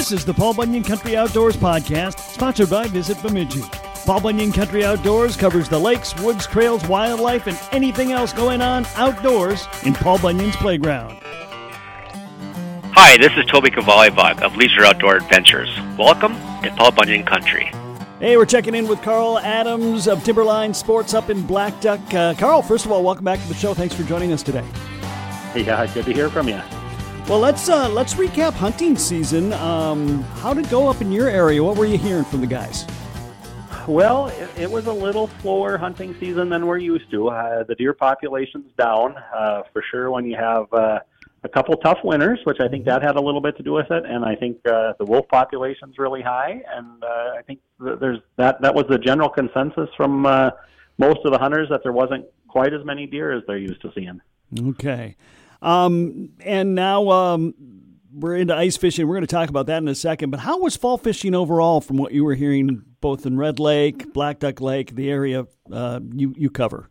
This is the Paul Bunyan Country Outdoors Podcast, sponsored by Visit Bemidji. Paul Bunyan Country Outdoors covers the lakes, woods, trails, wildlife, and anything else going on outdoors in Paul Bunyan's playground. Hi, this is Toby Cavalli of Leisure Outdoor Adventures. Welcome to Paul Bunyan Country. Hey, we're checking in with Carl Adams of Timberline Sports up in Black Duck. Uh, Carl, first of all, welcome back to the show. Thanks for joining us today. Yeah, good to hear from you. Well, let's uh, let's recap hunting season. Um, how did it go up in your area? What were you hearing from the guys? Well, it, it was a little slower hunting season than we're used to. Uh, the deer population's down uh, for sure when you have uh, a couple tough winters, which I think that had a little bit to do with it. And I think uh, the wolf population's really high, and uh, I think there's that. That was the general consensus from uh, most of the hunters that there wasn't quite as many deer as they're used to seeing. Okay, um, and now um, we're into ice fishing. We're going to talk about that in a second. But how was fall fishing overall, from what you were hearing, both in Red Lake, Black Duck Lake, the area uh, you you cover?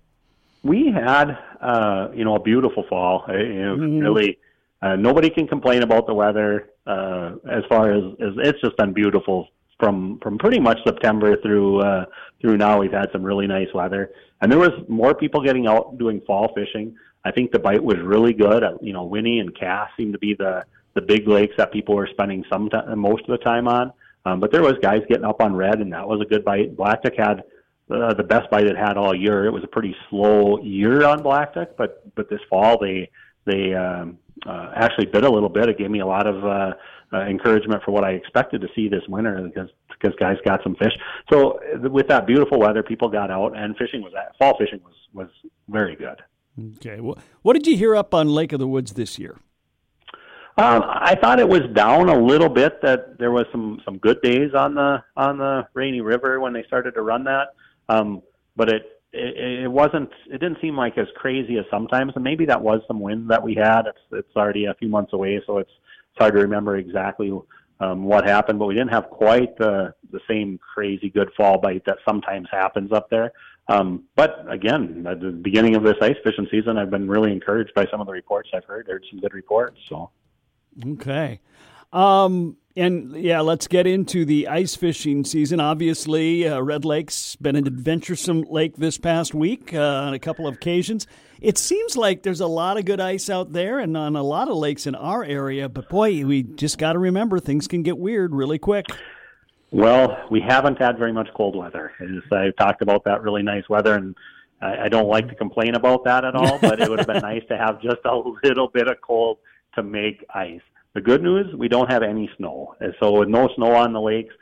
we had uh, you know a beautiful fall. You know, mm-hmm. Really, uh, nobody can complain about the weather. Uh, as far as, as it's just been beautiful from from pretty much September through uh, through now. We've had some really nice weather, and there was more people getting out doing fall fishing. I think the bite was really good. Uh, you know, Winnie and Cass seemed to be the the big lakes that people were spending some t- most of the time on. Um, but there was guys getting up on red, and that was a good bite. Black Duck had uh, the best bite it had all year. It was a pretty slow year on black duck, but but this fall they they um, uh, actually bit a little bit. It gave me a lot of uh, uh, encouragement for what I expected to see this winter because because guys got some fish. So uh, with that beautiful weather, people got out and fishing was that fall fishing was was very good. Okay, well, what did you hear up on Lake of the Woods this year? Um, I thought it was down a little bit. That there was some some good days on the on the Rainy River when they started to run that. Um, but it, it it wasn't it didn't seem like as crazy as sometimes and maybe that was some wind that we had it's it's already a few months away so it's it's hard to remember exactly um what happened but we didn't have quite the the same crazy good fall bite that sometimes happens up there. Um but again at the beginning of this ice fishing season I've been really encouraged by some of the reports I've heard. There's some good reports so. Okay um and yeah, let's get into the ice fishing season. Obviously, uh, Red Lake's been an adventuresome lake this past week uh, on a couple of occasions. It seems like there's a lot of good ice out there and on a lot of lakes in our area, but boy, we just got to remember things can get weird really quick. Well, we haven't had very much cold weather. As I've talked about that really nice weather, and I, I don't like to complain about that at all, but it would have been nice to have just a little bit of cold to make ice. The good news, we don't have any snow. And so with no snow on the lakes,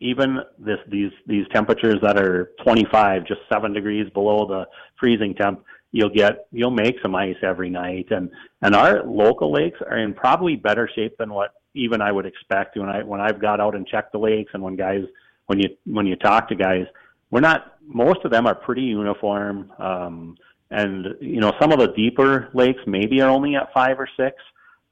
even this these these temperatures that are 25, just 7 degrees below the freezing temp, you'll get you'll make some ice every night and and our local lakes are in probably better shape than what even I would expect when I when I've got out and checked the lakes and when guys when you when you talk to guys, we're not most of them are pretty uniform um and you know some of the deeper lakes maybe are only at 5 or 6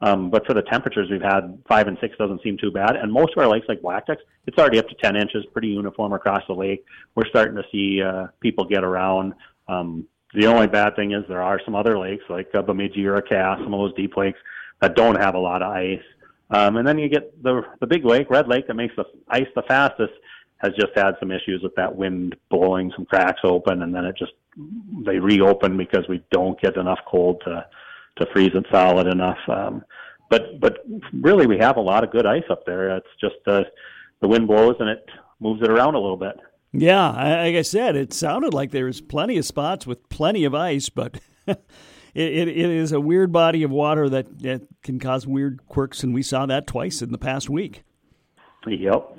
um, but for the temperatures we've had, five and six doesn't seem too bad. And most of our lakes, like Black Ducks, it's already up to 10 inches, pretty uniform across the lake. We're starting to see uh, people get around. Um, the only bad thing is there are some other lakes, like uh, Bemidji or Cass, some of those deep lakes that don't have a lot of ice. Um, and then you get the the big lake, Red Lake, that makes the ice the fastest, has just had some issues with that wind blowing some cracks open, and then it just they reopen because we don't get enough cold to to freeze it solid enough. Um, but but really, we have a lot of good ice up there. It's just uh, the wind blows and it moves it around a little bit. Yeah, like I said, it sounded like there was plenty of spots with plenty of ice, but it, it, it is a weird body of water that, that can cause weird quirks, and we saw that twice in the past week. Yep.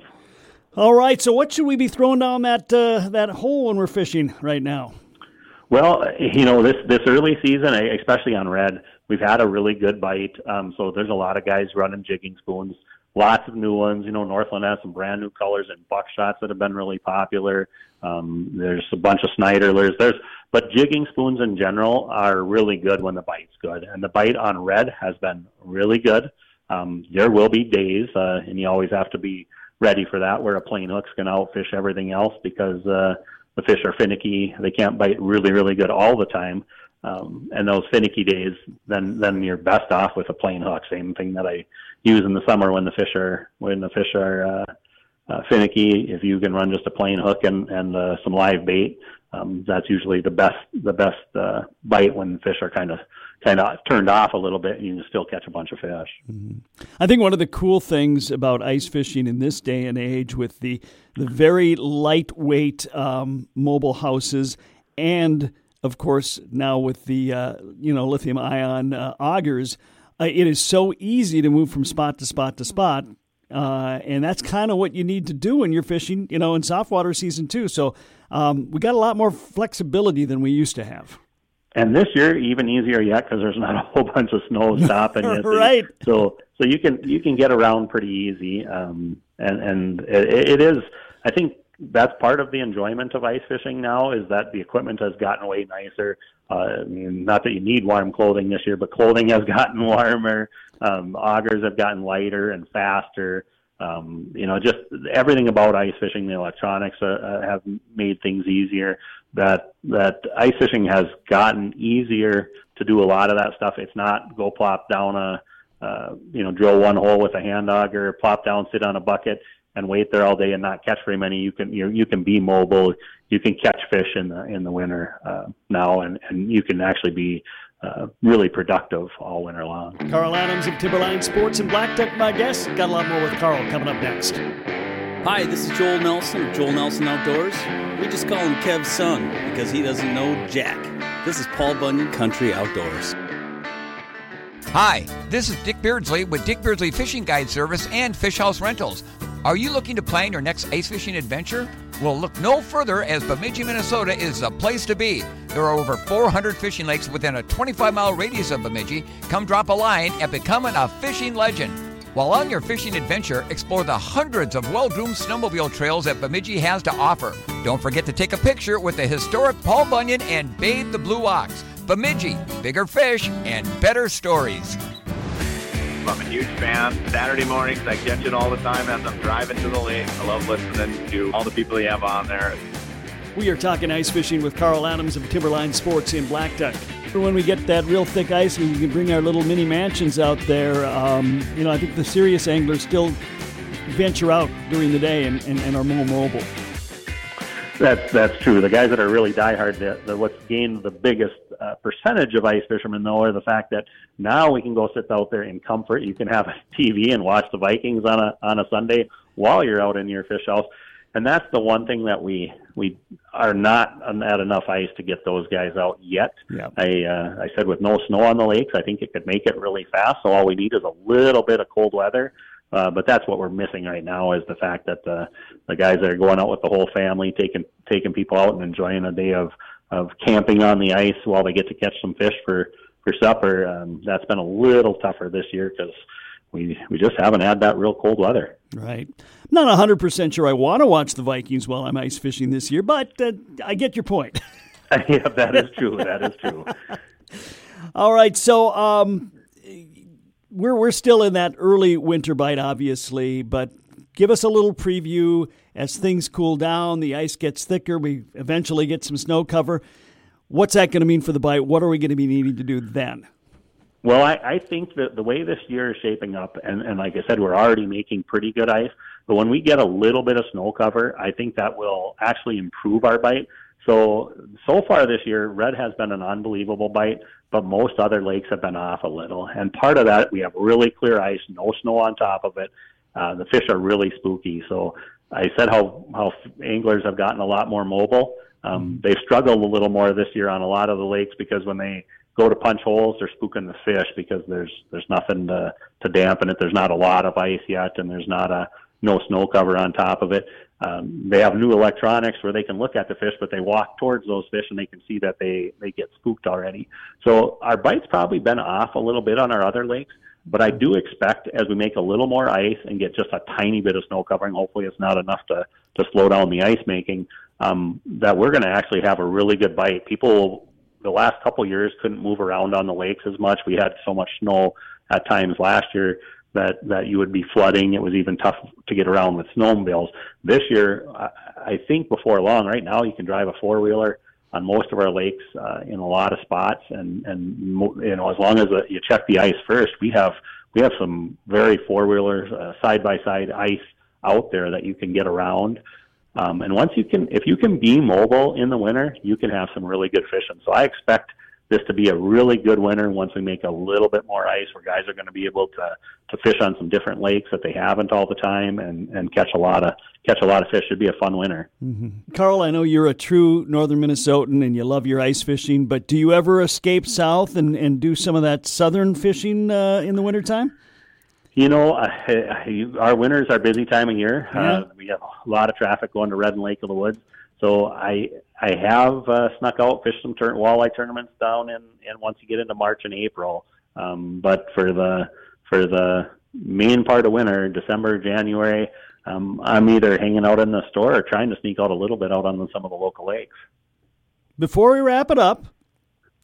All right, so what should we be throwing down that uh, that hole when we're fishing right now? Well, you know, this this early season, especially on red, we've had a really good bite. Um, so there's a lot of guys running jigging spoons, lots of new ones. You know, Northland has some brand new colors and buckshots that have been really popular. Um, there's a bunch of Snyderlers. There's but jigging spoons in general are really good when the bite's good, and the bite on red has been really good. Um, there will be days, uh, and you always have to be ready for that, where a plain hook's going to outfish everything else because uh, the fish are finicky. They can't bite really, really good all the time. Um, and those finicky days, then then you're best off with a plain hook. Same thing that I use in the summer when the fish are when the fish are uh, uh, finicky. If you can run just a plain hook and and uh, some live bait, um, that's usually the best the best uh, bite when fish are kind of kind of turned off a little bit, and you can still catch a bunch of fish. Mm-hmm. I think one of the cool things about ice fishing in this day and age, with the the very lightweight um, mobile houses, and of course now with the uh, you know lithium ion uh, augers, uh, it is so easy to move from spot to spot to spot. Uh, and that's kind of what you need to do when you're fishing, you know, in soft water season too. So um, we got a lot more flexibility than we used to have. And this year, even easier yet because there's not a whole bunch of snow stopping it. right. So so you can you can get around pretty easy. Um, and and it, it is. I think that's part of the enjoyment of ice fishing now is that the equipment has gotten way nicer. Uh, I mean, not that you need warm clothing this year, but clothing has gotten warmer. Um, augers have gotten lighter and faster. Um, you know, just everything about ice fishing, the electronics uh, uh, have made things easier. That that ice fishing has gotten easier to do a lot of that stuff. It's not go plop down a, uh, you know, drill one hole with a hand auger, plop down, sit on a bucket, and wait there all day and not catch very many. You can you you can be mobile. You can catch fish in the in the winter uh, now, and and you can actually be uh, really productive all winter long. Carl Adams of Timberline Sports and Black Duck, my guest. Got a lot more with Carl coming up next. Hi, this is Joel Nelson of Joel Nelson Outdoors. We just call him Kev's son because he doesn't know Jack. This is Paul Bunyan Country Outdoors. Hi, this is Dick Beardsley with Dick Beardsley Fishing Guide Service and Fish House Rentals. Are you looking to plan your next ice fishing adventure? Well, look no further as Bemidji, Minnesota is the place to be. There are over 400 fishing lakes within a 25 mile radius of Bemidji. Come drop a line and become a fishing legend. While on your fishing adventure, explore the hundreds of well groomed snowmobile trails that Bemidji has to offer. Don't forget to take a picture with the historic Paul Bunyan and Babe the Blue Ox. Bemidji, bigger fish and better stories. I'm a huge fan. Saturday mornings, I catch it all the time as I'm driving to the lake. I love listening to all the people you have on there. We are talking ice fishing with Carl Adams of Timberline Sports in Black Duck. For when we get that real thick ice we can bring our little mini mansions out there, um, you know, I think the serious anglers still venture out during the day and, and, and are more mobile. That's that's true. The guys that are really diehard, the, the what's gained the biggest uh, percentage of ice fishermen though are the fact that now we can go sit out there in comfort. You can have a TV and watch the Vikings on a on a Sunday while you're out in your fish house, and that's the one thing that we we are not at enough ice to get those guys out yet. Yep. I uh, I said with no snow on the lakes, I think it could make it really fast. So all we need is a little bit of cold weather uh, but that's what we're missing right now is the fact that the the guys that are going out with the whole family, taking taking people out and enjoying a day of of camping on the ice while they get to catch some fish for for supper. Um, that's been a little tougher this year because we we just haven't had that real cold weather. Right. I'm not hundred percent sure I want to watch the Vikings while I'm ice fishing this year, but uh, I get your point. yeah, that is true. That is true. All right. So, um, we're we're still in that early winter bite, obviously, but give us a little preview as things cool down, the ice gets thicker, we eventually get some snow cover. What's that going to mean for the bite? What are we going to be needing to do then? Well, I, I think that the way this year is shaping up, and, and like I said, we're already making pretty good ice. But when we get a little bit of snow cover, I think that will actually improve our bite. So, so far this year, red has been an unbelievable bite, but most other lakes have been off a little. And part of that, we have really clear ice, no snow on top of it. Uh, the fish are really spooky. So I said how, how anglers have gotten a lot more mobile. Um, they've struggled a little more this year on a lot of the lakes because when they go to punch holes, they're spooking the fish because there's, there's nothing to, to dampen it. There's not a lot of ice yet and there's not a, no snow cover on top of it. Um, they have new electronics where they can look at the fish, but they walk towards those fish and they can see that they they get spooked already. So our bite's probably been off a little bit on our other lakes, but I do expect as we make a little more ice and get just a tiny bit of snow covering, hopefully it's not enough to to slow down the ice making, um, that we're going to actually have a really good bite. People the last couple years couldn't move around on the lakes as much. We had so much snow at times last year that that you would be flooding. It was even tough to get around with snowmobiles. This year, I, I think before long, right now, you can drive a four wheeler on most of our lakes uh, in a lot of spots, and and you know as long as uh, you check the ice first, we have we have some very four wheelers side by side ice out there that you can get around. Um, and once you can, if you can be mobile in the winter, you can have some really good fishing. So I expect this to be a really good winter once we make a little bit more ice where guys are going to be able to to fish on some different lakes that they haven't all the time and and catch a lot of catch a lot of fish should be a fun winter mm-hmm. carl i know you're a true northern minnesotan and you love your ice fishing but do you ever escape south and and do some of that southern fishing uh, in the wintertime you know, uh, our winters are busy time of year. Yeah. Uh, we have a lot of traffic going to Red and Lake of the Woods. So I I have uh, snuck out, fished some tur- walleye tournaments down in, and once you get into March and April. Um, but for the for the main part of winter, December, January, um, I'm either hanging out in the store or trying to sneak out a little bit out on some of the local lakes. Before we wrap it up,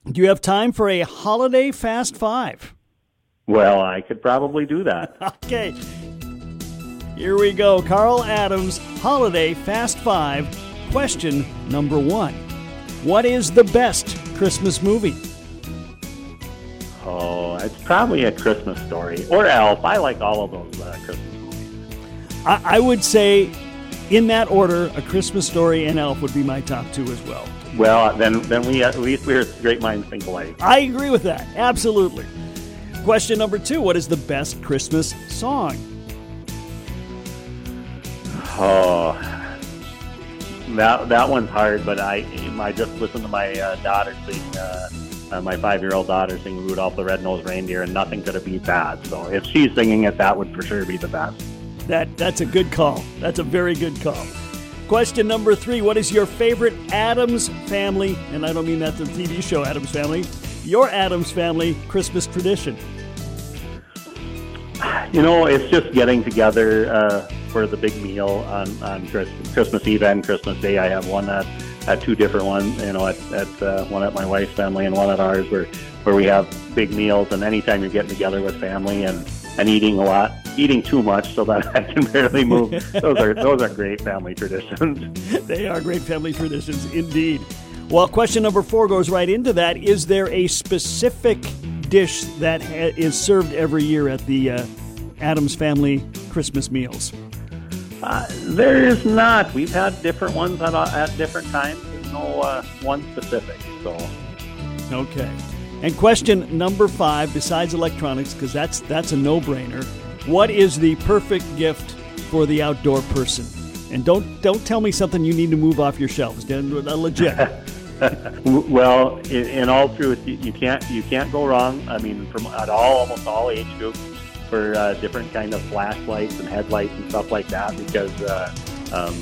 do you have time for a holiday fast five? Well, I could probably do that. okay. Here we go. Carl Adams, Holiday Fast Five Question number one What is the best Christmas movie? Oh, it's probably a Christmas story or Elf. I like all of those uh, Christmas movies. I, I would say, in that order, A Christmas Story and Elf would be my top two as well. Well, then, then we at least we're great minds think alike. I agree with that. Absolutely. Question number two What is the best Christmas song? Oh, that that one's hard, but I I just listened to my uh, daughter sing, uh, uh, my five year old daughter sing Rudolph the Red-Nosed Reindeer, and nothing could have beat that. So if she's singing it, that would for sure be the best. That that's a good call. That's a very good call. Question number three: What is your favorite Adams Family? And I don't mean that the TV show Addams Family. Your Adams Family Christmas tradition. You know, it's just getting together uh, for the big meal on, on Christmas Eve and Christmas Day. I have one at, at two different ones, you know, at, at uh, one at my wife's family and one at ours where, where we have big meals. And anytime you're getting together with family and, and eating a lot, eating too much so that I can barely move, those are, those are great family traditions. they are great family traditions indeed. Well, question number four goes right into that. Is there a specific dish that ha- is served every year at the uh, Adams family Christmas meals? Uh, there is not. We've had different ones at, uh, at different times. There's no uh, one specific. So. Okay. And question number five, besides electronics, because that's that's a no-brainer. What is the perfect gift for the outdoor person? And don't don't tell me something you need to move off your shelves. Legit. well, in, in, all truth, you, you, can't you can't go wrong. I mean, from at all almost all age groups for uh, different kind of flashlights and headlights and stuff like that because uh, um,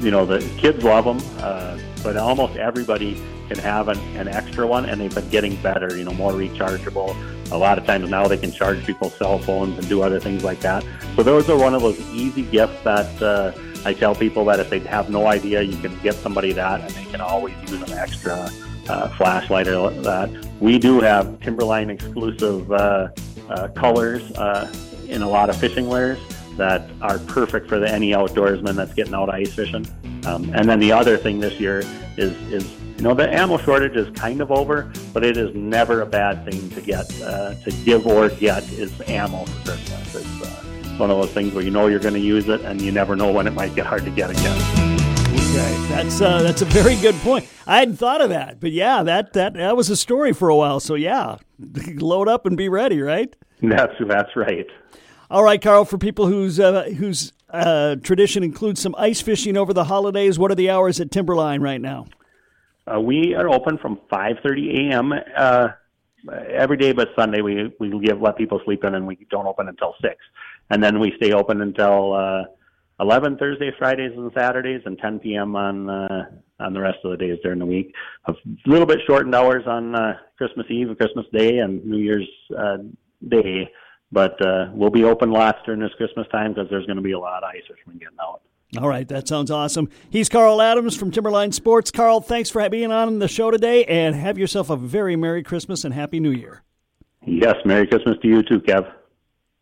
you know the kids love them, uh, but almost everybody can have an, an extra one, and they've been getting better. You know, more rechargeable. A lot of times now they can charge people's cell phones and do other things like that. So those are one of those easy gifts that. Uh, I tell people that if they have no idea, you can get somebody that, and they can always use an extra uh, flashlight or that. We do have Timberline exclusive uh, uh, colors uh, in a lot of fishing wares that are perfect for the, any outdoorsman that's getting out ice fishing. Um, and then the other thing this year is is you know the ammo shortage is kind of over, but it is never a bad thing to get uh, to give or get is ammo for Christmas. It's uh, one of those things where you know you're going to use it, and you never know when it might get hard to get again. Okay, that's uh, that's a very good point. I hadn't thought of that, but yeah, that that that was a story for a while. So yeah, load up and be ready, right? That's that's right. All right, Carl. For people whose uh, whose uh, tradition includes some ice fishing over the holidays, what are the hours at Timberline right now? Uh, we are open from 5:30 a.m. Uh, every day, but Sunday we we give let people sleep in, and we don't open until six, and then we stay open until uh, 11 Thursdays, Fridays, and Saturdays, and 10 p.m. on uh, on the rest of the days during the week. A little bit shortened hours on uh, Christmas Eve, Christmas Day, and New Year's uh, Day, but uh, we'll be open lots during this Christmas time because there's going to be a lot of ice fishermen getting out. All right, that sounds awesome. He's Carl Adams from Timberline Sports. Carl, thanks for being on the show today, and have yourself a very Merry Christmas and Happy New Year. Yes, Merry Christmas to you too, Kev.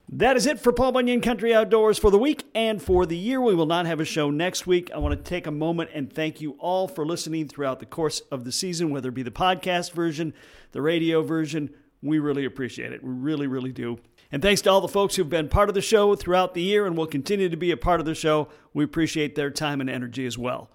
That is it for Paul Bunyan Country Outdoors for the week and for the year. We will not have a show next week. I want to take a moment and thank you all for listening throughout the course of the season, whether it be the podcast version, the radio version. We really appreciate it. We really, really do. And thanks to all the folks who've been part of the show throughout the year and will continue to be a part of the show. We appreciate their time and energy as well.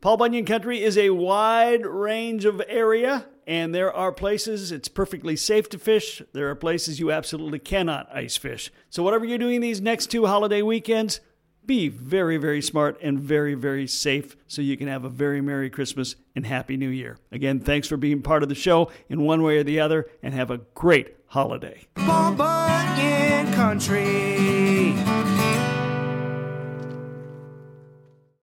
Paul Bunyan Country is a wide range of area, and there are places it's perfectly safe to fish. There are places you absolutely cannot ice fish. So, whatever you're doing these next two holiday weekends, be very, very smart and very, very safe so you can have a very Merry Christmas and Happy New Year. Again, thanks for being part of the show in one way or the other, and have a great holiday. Country.